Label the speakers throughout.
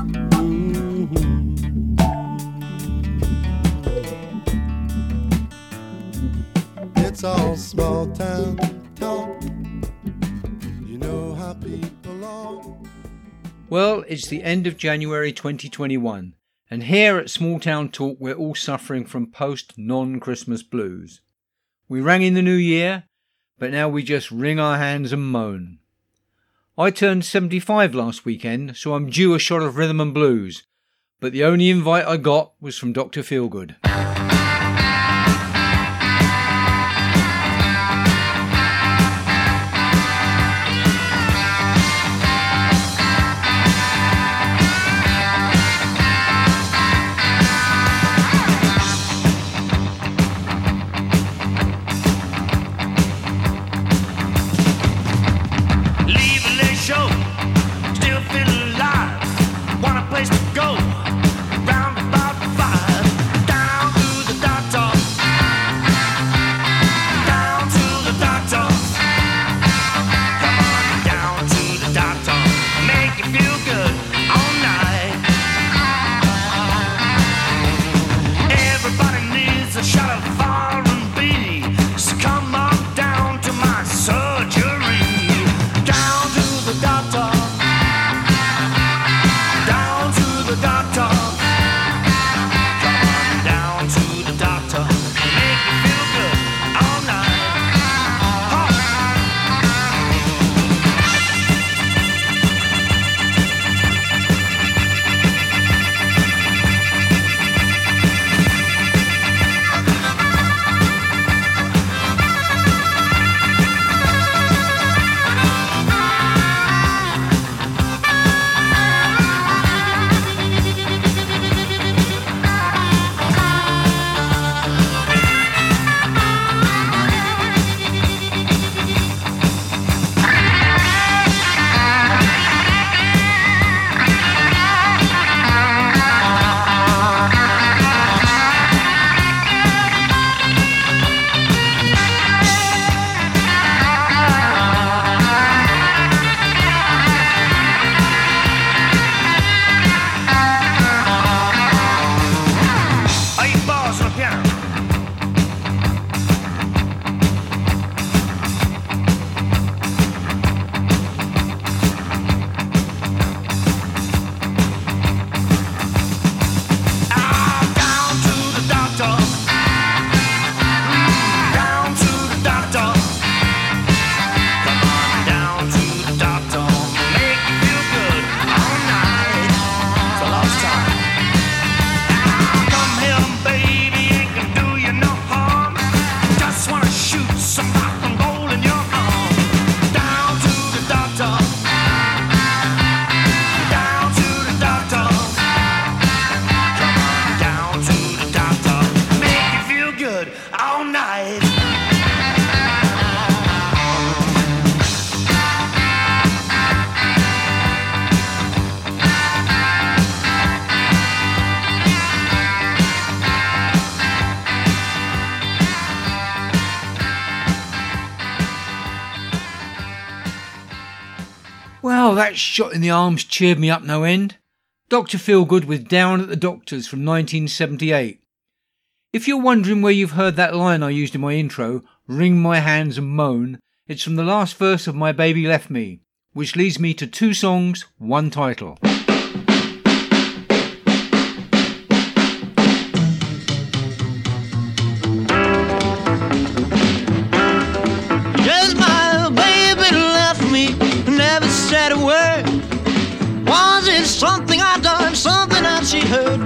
Speaker 1: Mm-hmm. It's all small town talk. You know how people are.
Speaker 2: Well, it's the end of January 2021, and here at Small Town Talk, we're all suffering from post non Christmas blues. We rang in the new year, but now we just wring our hands and moan. I turned 75 last weekend, so I'm due a shot of rhythm and blues, but the only invite I got was from Dr. Feelgood.
Speaker 3: Shot in the
Speaker 2: arms cheered me up no end. Dr. Feelgood with Down at the Doctor's from 1978. If you're wondering where you've heard that line I used in my intro, wring my hands and moan, it's from the last verse of My Baby Left Me, which leads me to two songs, one title.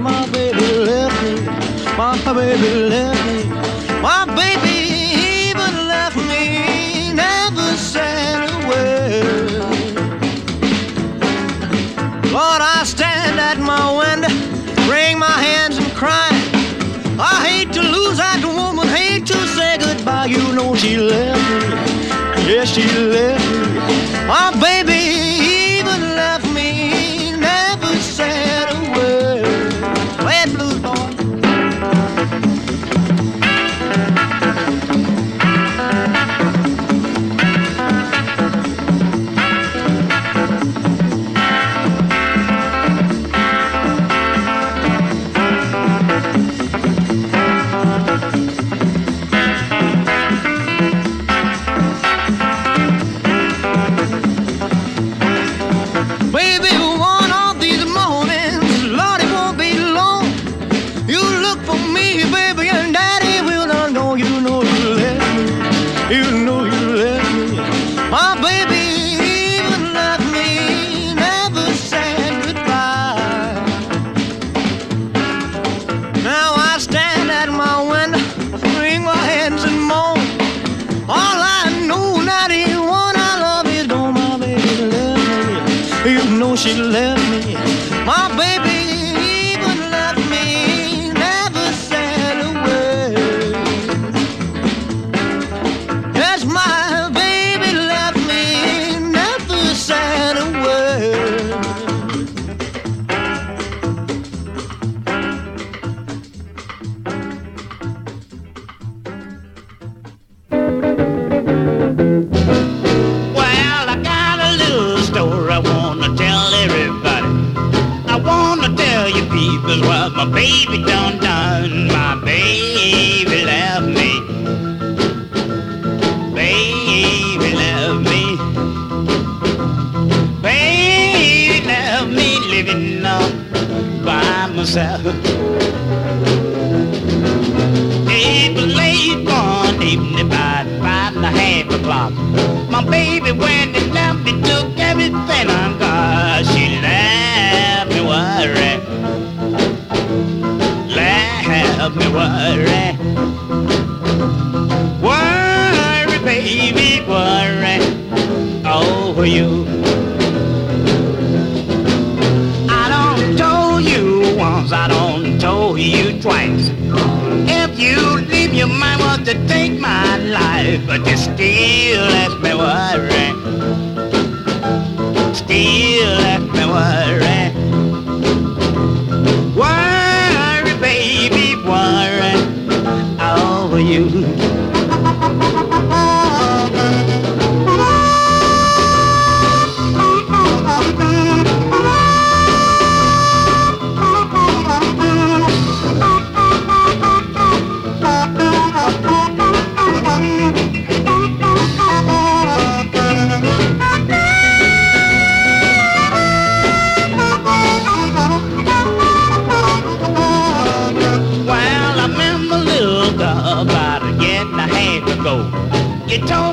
Speaker 4: My baby left me, my baby left me, my baby even left me, never said a word. Lord, I stand at my window, wring my hands and cry. I hate to lose that woman, hate to say goodbye. You know she left me, yes she left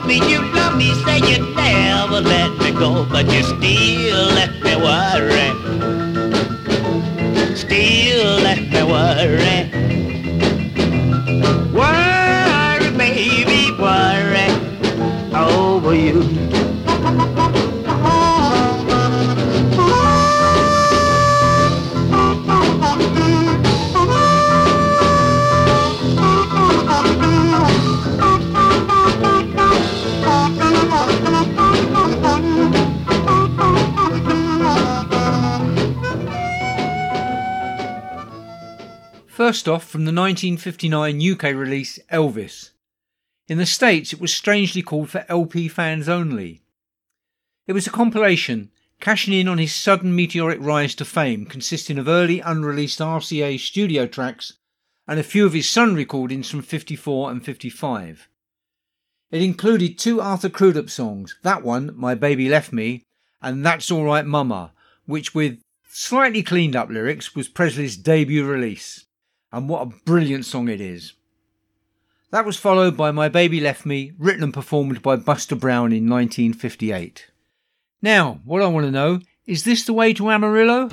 Speaker 4: me,
Speaker 5: you love me, say you never let me go, but you still
Speaker 6: off from the 1959 UK release Elvis. In the States, it was strangely called for LP fans only. It was a compilation cashing in on his sudden meteoric rise to fame, consisting of early unreleased RCA studio tracks and a few of his Sun recordings from 54 and 55. It included two Arthur Crudup songs, that one, My Baby Left Me, and That's Alright Mama, which with slightly cleaned up lyrics was Presley's debut release and what a brilliant song it is. That was followed by My Baby Left Me, written and performed by Buster Brown in 1958. Now, what I want to know is this the way to Amarillo?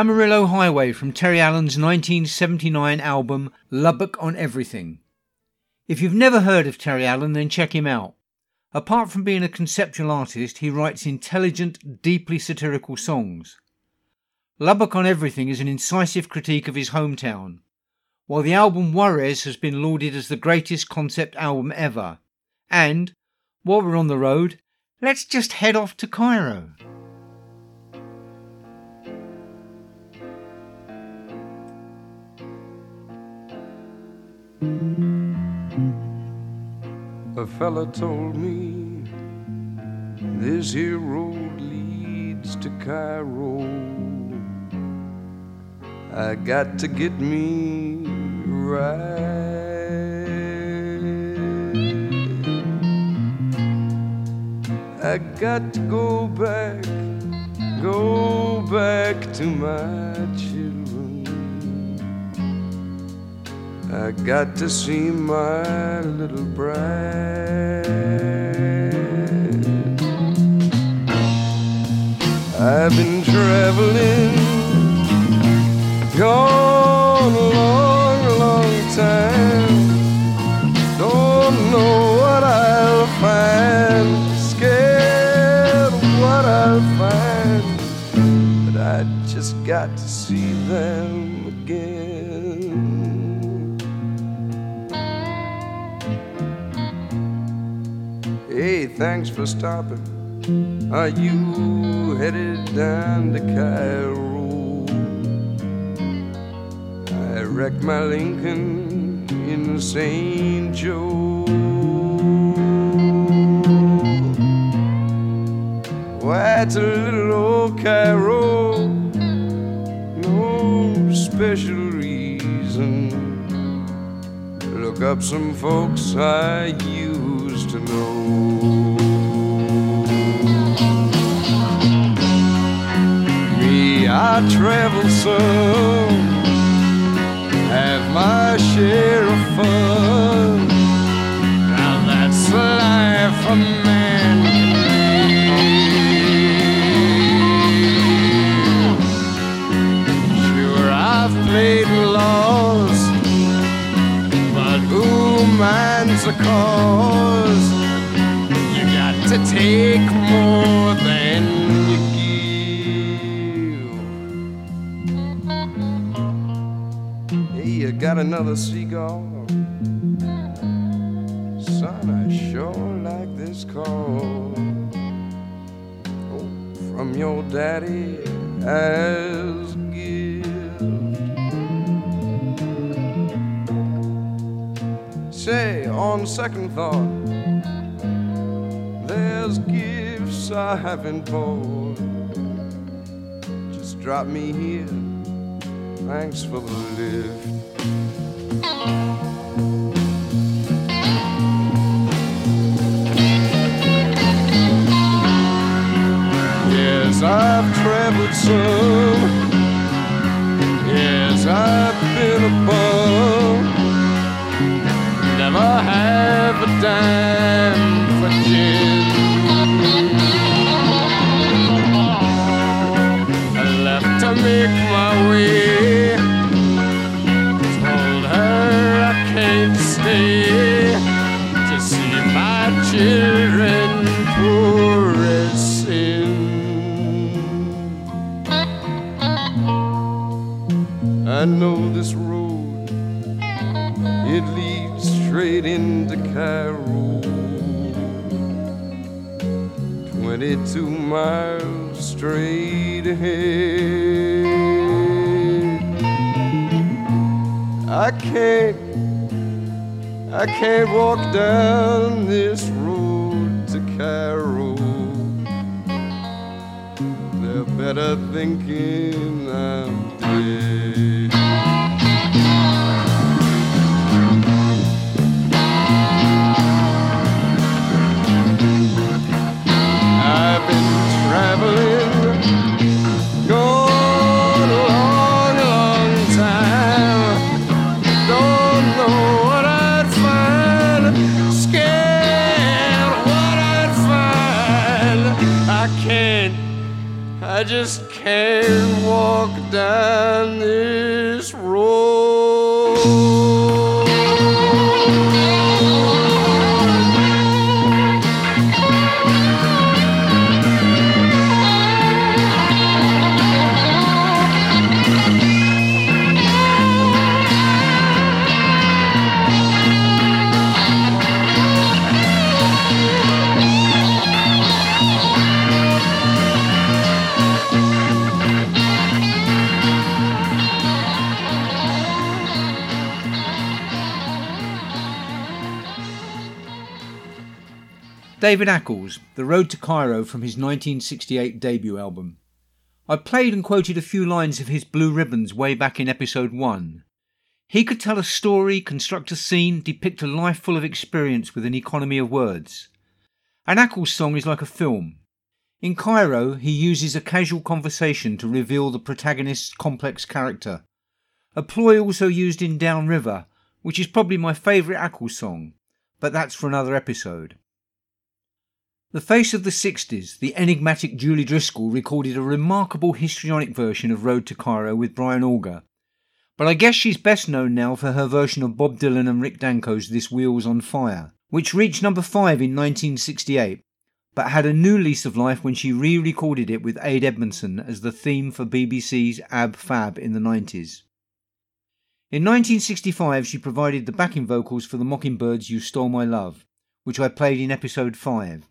Speaker 7: Amarillo Highway
Speaker 3: from Terry Allen's 1979 album Lubbock on Everything. If you've never heard of Terry Allen, then check him out. Apart from being a conceptual artist, he writes intelligent, deeply satirical songs. Lubbock on Everything is an incisive critique of his hometown, while the album Juarez has been lauded as the greatest concept album ever. And, while we're on the road, let's just head off to Cairo.
Speaker 8: A fella told me this here road leads to Cairo. I got to get me right. I got to go back, go back to my children. I got to see my little bride. I've been traveling, gone a long, long time. Don't know what I'll find, scared of what I'll find, but I just got to see them thanks for stopping. Are you headed down to Cairo? I wrecked my Lincoln in St. Joe. Why, it's a little old Cairo. No special reason. Look up some folks I used to know. I travel some, have my share of fun. Now that's the life a man can live. Sure, I've played lost, but who minds the cause? Another cigar? Son, I sure like this call. Oh, from your daddy as gift. Say, on second thought, there's gifts I haven't bought. Just drop me here. Thanks for the lift. Yes, I've traveled some. Yes, I've been a bum. Never had dime for gin. I left to make I know this road, it leads straight into Cairo. 22 miles straight ahead. I can't, I can't walk down this road to Cairo. They're better thinking I'm dead. I can't, I just can't walk down
Speaker 3: David Ackles, The Road to Cairo from his 1968 debut album. I played and quoted a few lines of his Blue Ribbons way back in episode 1. He could tell a story, construct a scene, depict a life full of experience with an economy of words. An Ackles song is like a film. In Cairo, he uses a casual conversation to reveal the protagonist's complex character. A ploy also used in Downriver, which is probably my favourite Ackles song, but that's for another episode. The Face of the 60s, the enigmatic Julie Driscoll recorded a remarkable histrionic version of Road to Cairo with Brian Auger. But I guess she's best known now for her version of Bob Dylan and Rick Danko's This Wheel's on Fire, which reached number 5 in 1968, but had a new lease of life when she re recorded it with Ade Edmondson as the theme for BBC's Ab Fab in the 90s. In 1965, she provided the backing vocals for the Mockingbirds' You Stole My Love, which I played in episode 5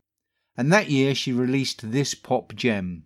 Speaker 3: and that year she released this pop gem.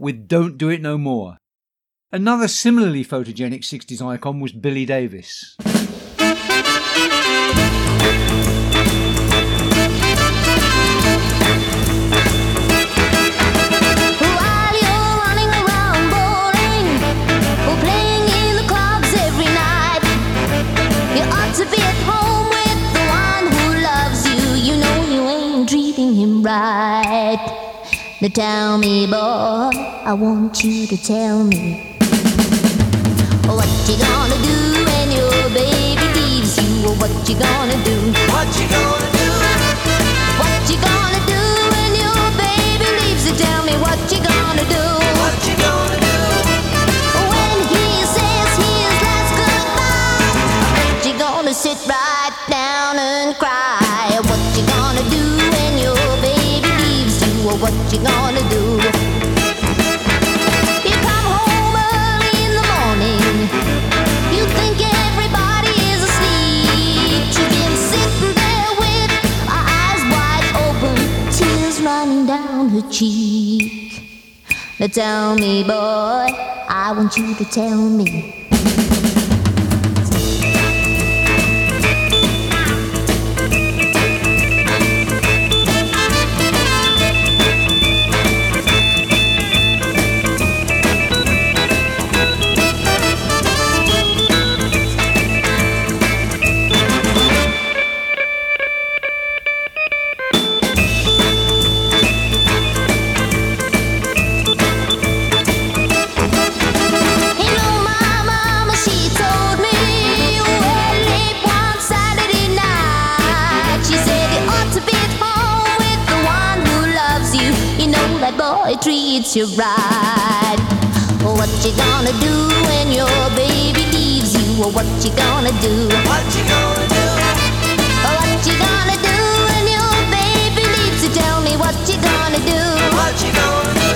Speaker 3: With Don't Do It No More. Another similarly photogenic 60s icon was Billie Davis.
Speaker 9: Now tell me, boy, I want you to tell me what you gonna do when your baby leaves you, or what you gonna do.
Speaker 10: What you gonna do?
Speaker 9: What you gonna do when your baby leaves you? Tell me what you gonna do.
Speaker 10: What you gonna do?
Speaker 9: When he says his last goodbye, what you gonna sit right gonna do? You come home early in the morning. You think everybody is asleep. You've been sitting there with our eyes wide open, tears running down her cheek. Now tell me, boy, I want you to tell me. Treats you right. Well, what you gonna do when your baby leaves you? Or what you gonna do?
Speaker 10: What you gonna do?
Speaker 9: What you gonna do when your baby leaves you? Tell me what you gonna do.
Speaker 10: What you gonna do?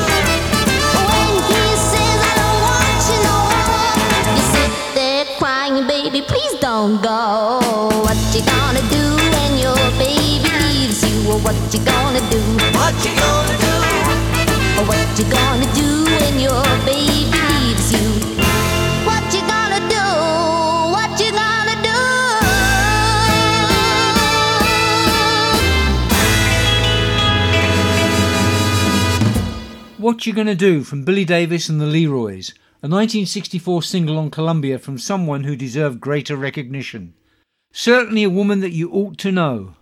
Speaker 9: When he says I don't want you no more, you sit there crying, baby, please don't go. What you gonna do when your baby leaves you? Or what you gonna do?
Speaker 10: What you gonna do?
Speaker 9: You gonna do when your baby leaves you? What you gonna do? What you gonna do?
Speaker 3: What You Gonna Do from Billie Davis and the Leroys, a 1964 single on Columbia from someone who deserved greater recognition. Certainly a woman that you ought to know.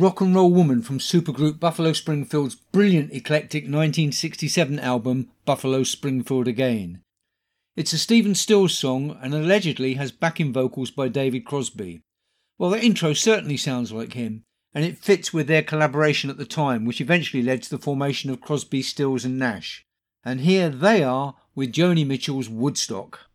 Speaker 11: Rock and Roll
Speaker 3: Woman from supergroup Buffalo Springfield's brilliant eclectic 1967 album Buffalo Springfield Again. It's a Stephen Stills song and allegedly has backing vocals by David Crosby. Well, the intro certainly sounds like him, and it fits with their collaboration at the time, which eventually led to the formation of Crosby, Stills, and Nash. And here they are with Joni Mitchell's Woodstock.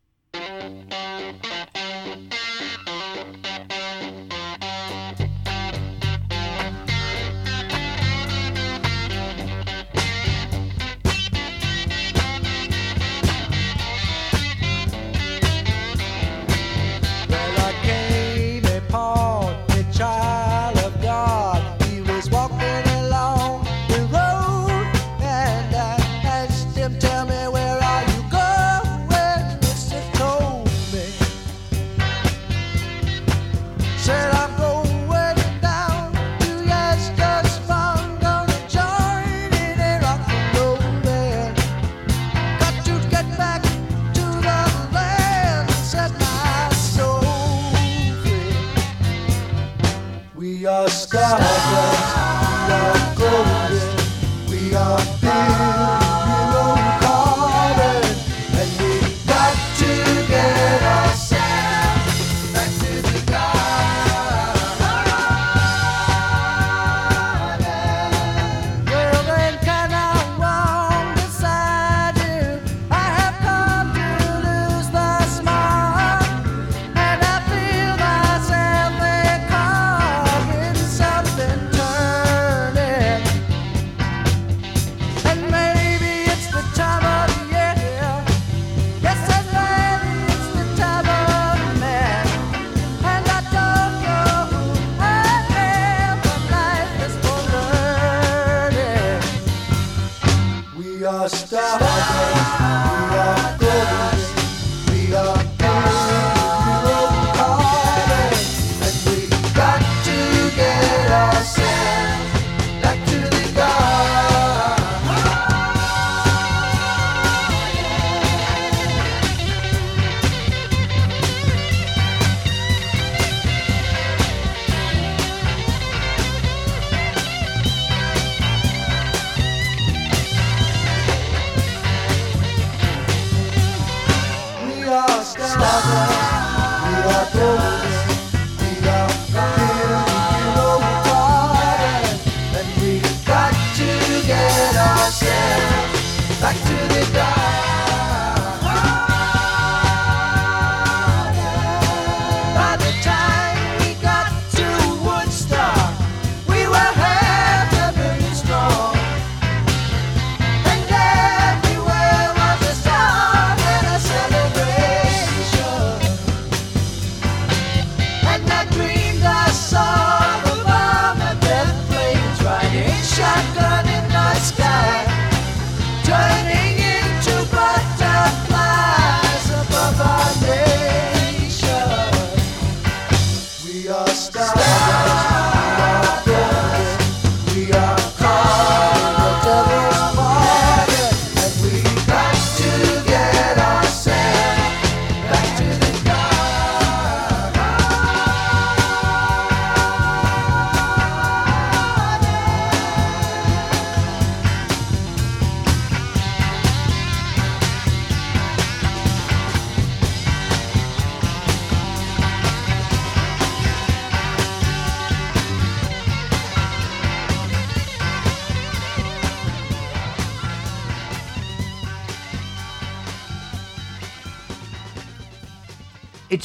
Speaker 4: We are stardust,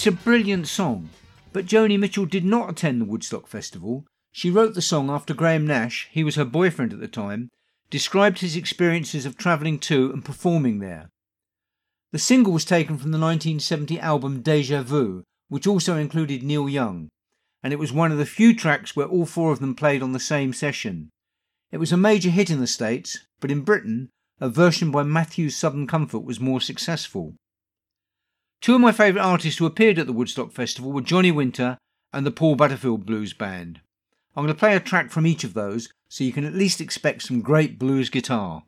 Speaker 4: It's a
Speaker 3: brilliant song, but Joni Mitchell did not attend the Woodstock Festival. She wrote the song after Graham Nash, he was her boyfriend at the time, described his experiences of travelling to and performing there. The single was taken from the 1970 album Deja Vu, which also included Neil Young, and it was one of the few tracks where all four of them played on the same session. It was a major hit in the States, but in Britain, a version by Matthews Southern Comfort was more successful. Two of my favourite artists who appeared at the Woodstock Festival were Johnny Winter and the Paul Butterfield Blues Band. I'm going to play a track from each of those so you can at least expect some great blues guitar.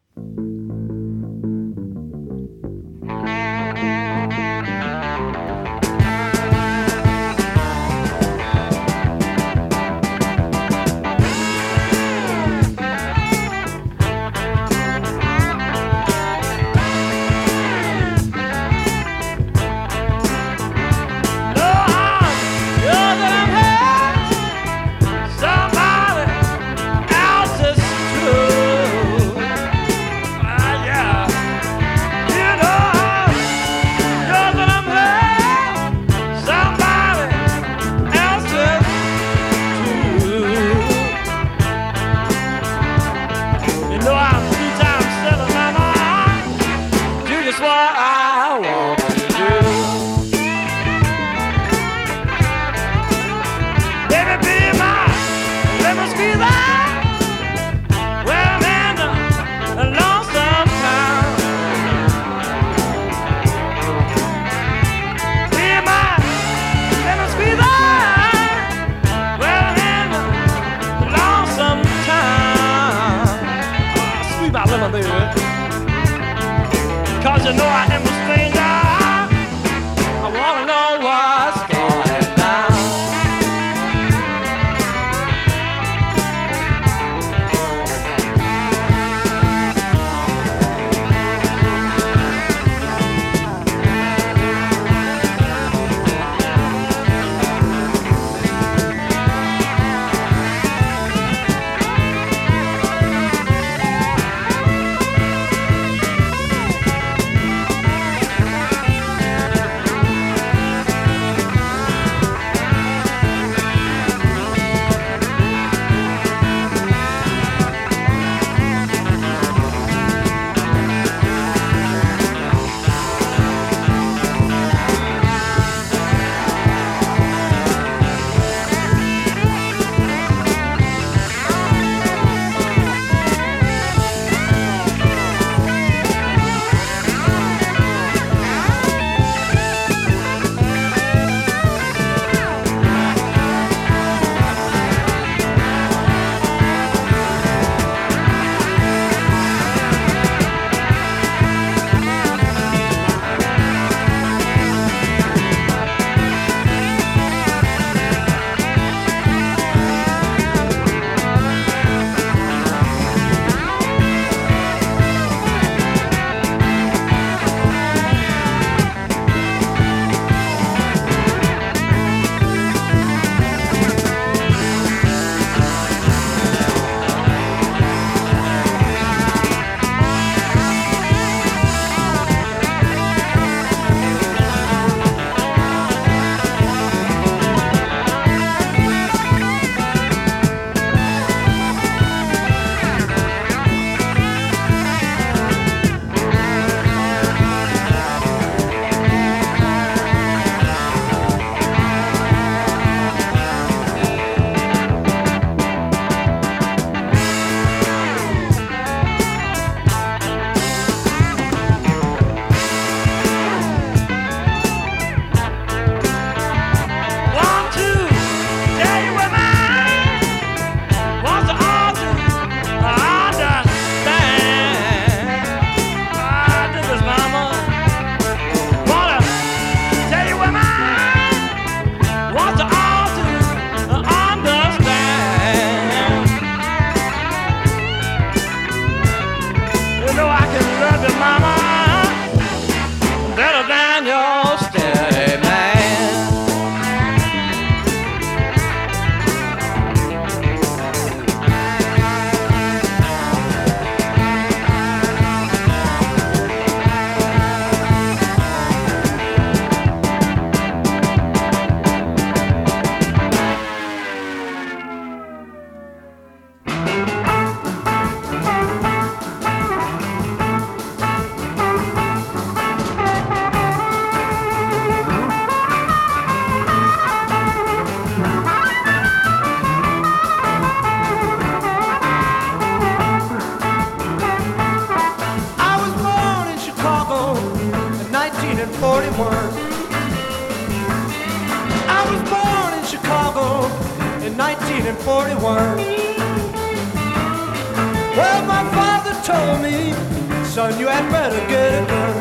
Speaker 11: Son, you had better get it done.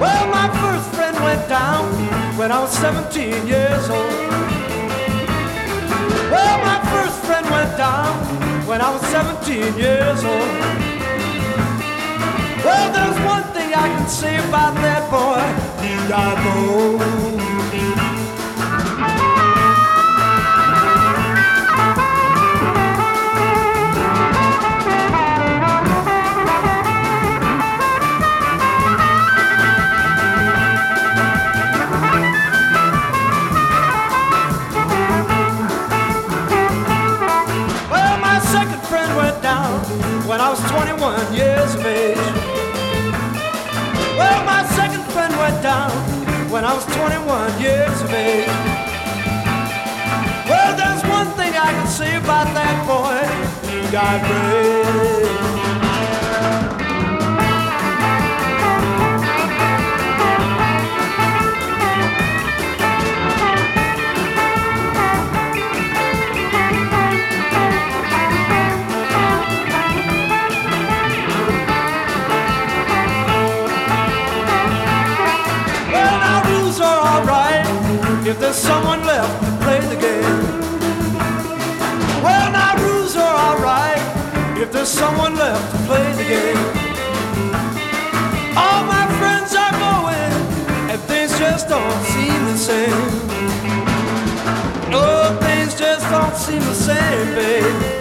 Speaker 11: Well, my first friend went down when I was 17 years old. Well, my first friend went down when I was 17 years old. Well, there's one thing I can say about that boy. He got gold. Was 21 years of age. Well, my second friend went down when I was 21 years of age. Well, there's one thing I can say about that boy. He got brave. Someone left to play the game. Well, now rules are alright if there's someone left to play the game. All my friends are going, and things just don't seem the same. Oh, things just don't seem the same, babe.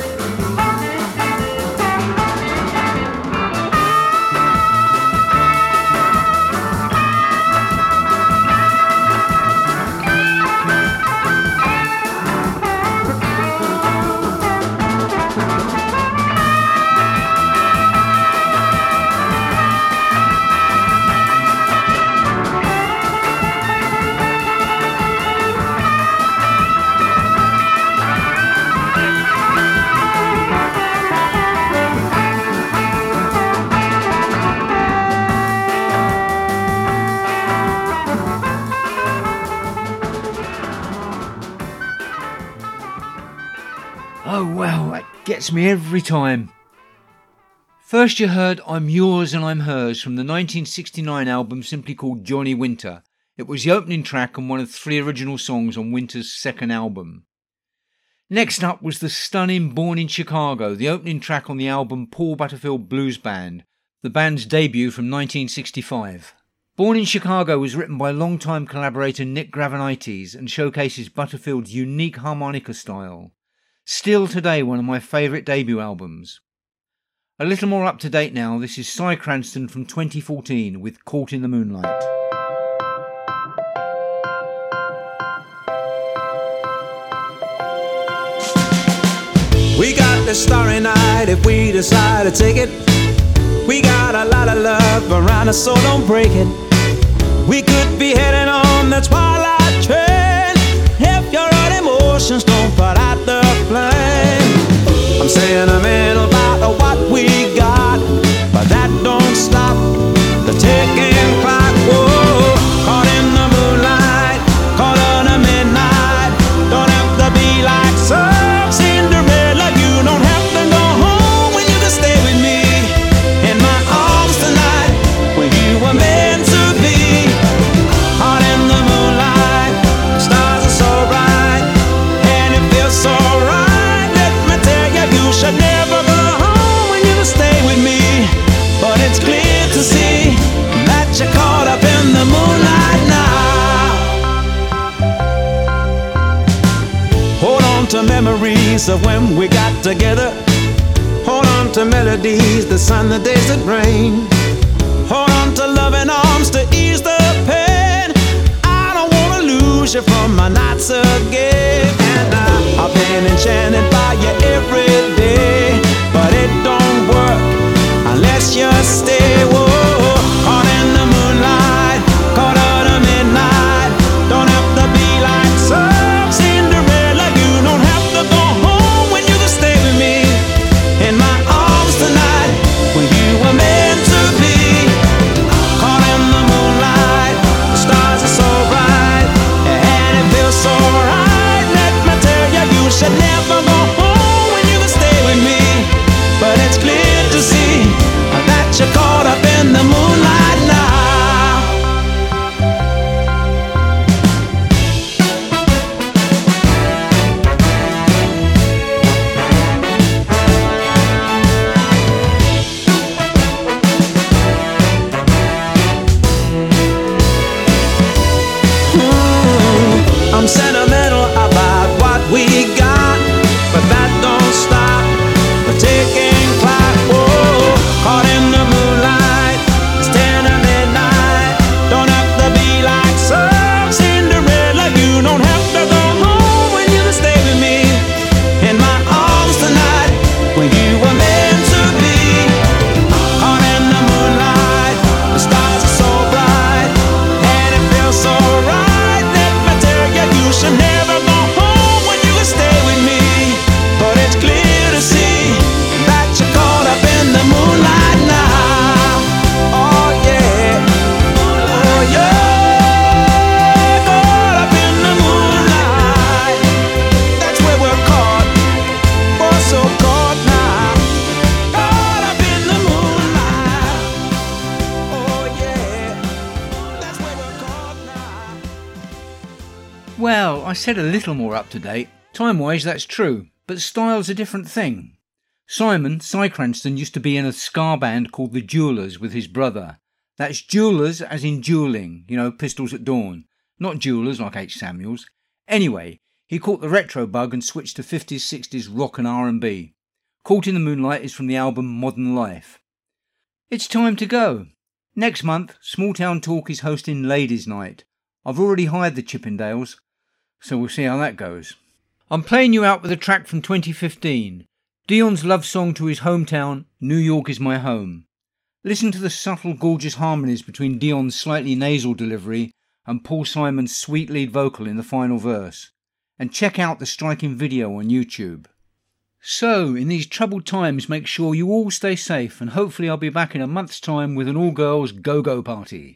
Speaker 3: Me every time. First, you heard I'm Yours and I'm Hers from the 1969 album simply called Johnny Winter. It was the opening track and one of three original songs on Winter's second album. Next up was the stunning Born in Chicago, the opening track on the album Paul Butterfield Blues Band, the band's debut from 1965. Born in Chicago was written by longtime collaborator Nick Gravenites and showcases Butterfield's unique harmonica style. Still today, one of my favourite debut albums. A little more up to date now, this is Si Cranstoun from 2014 with Caught in the Moonlight.
Speaker 12: We got this starry night if we decide to take it. We got a lot of love around us, so don't break it. We could be heading on the twilight I'm memories of when we got together. Hold on to melodies, the sun, the days that rain. Hold on to loving arms to ease the pain. I don't wanna lose you from my nights again. And I, I've been enchanted by you every
Speaker 13: said a little more up to date. Time wise, that's true, but style's a different thing. Simon, Si Cranstoun, used to be in a ska band called the Dualers with his brother. That's dualers as in dueling, you know, pistols at dawn. Not jewelers like H. Samuels. Anyway, he caught the retro bug and switched to 50s, 60s rock and R&B. Caught in the Moonlight is from the album Modern Life. It's time to go. Next month, Small Town Talk is hosting Ladies' Night. I've already hired the Chippendales, so we'll see how that goes. I'm playing you out with a track from 2015, Dion's love song to his hometown, New York is my home. Listen to the subtle, gorgeous harmonies between Dion's slightly nasal delivery and Paul Simon's sweet lead vocal in the final verse. And check out the striking video on YouTube. So, in these troubled times, make sure you all stay safe, and hopefully, I'll be back in a month's time with an all girls go go party.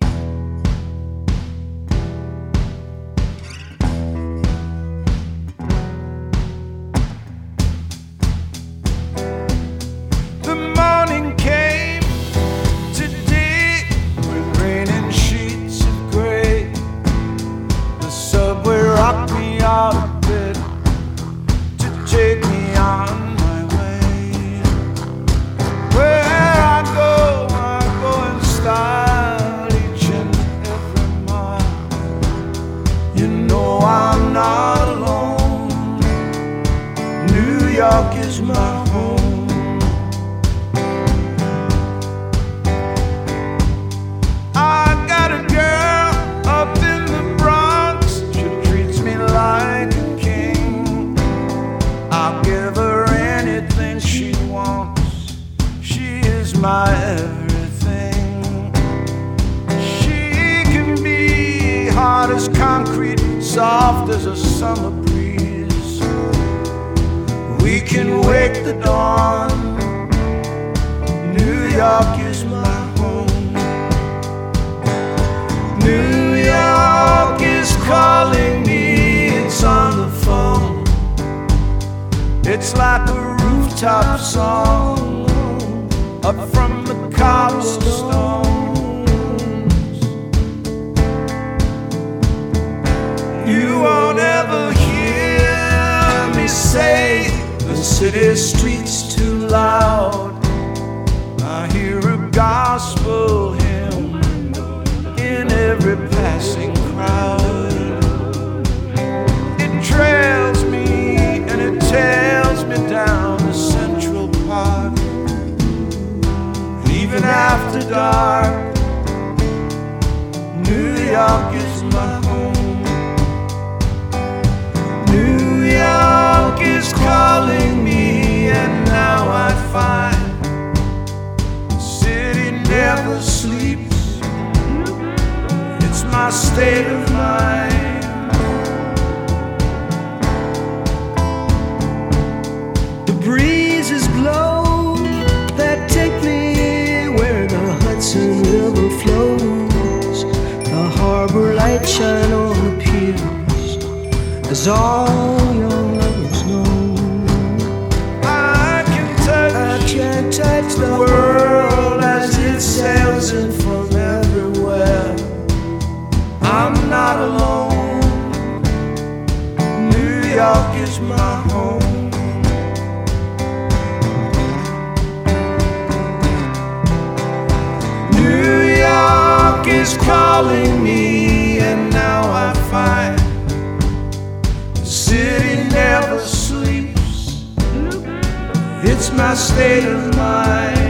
Speaker 12: State of mind. The breezes blow that take me where the Hudson River flows. The harbor lights shine on the piers, as all New York is my home. New York is calling me, and now I find the city never sleeps. It's my state of mind.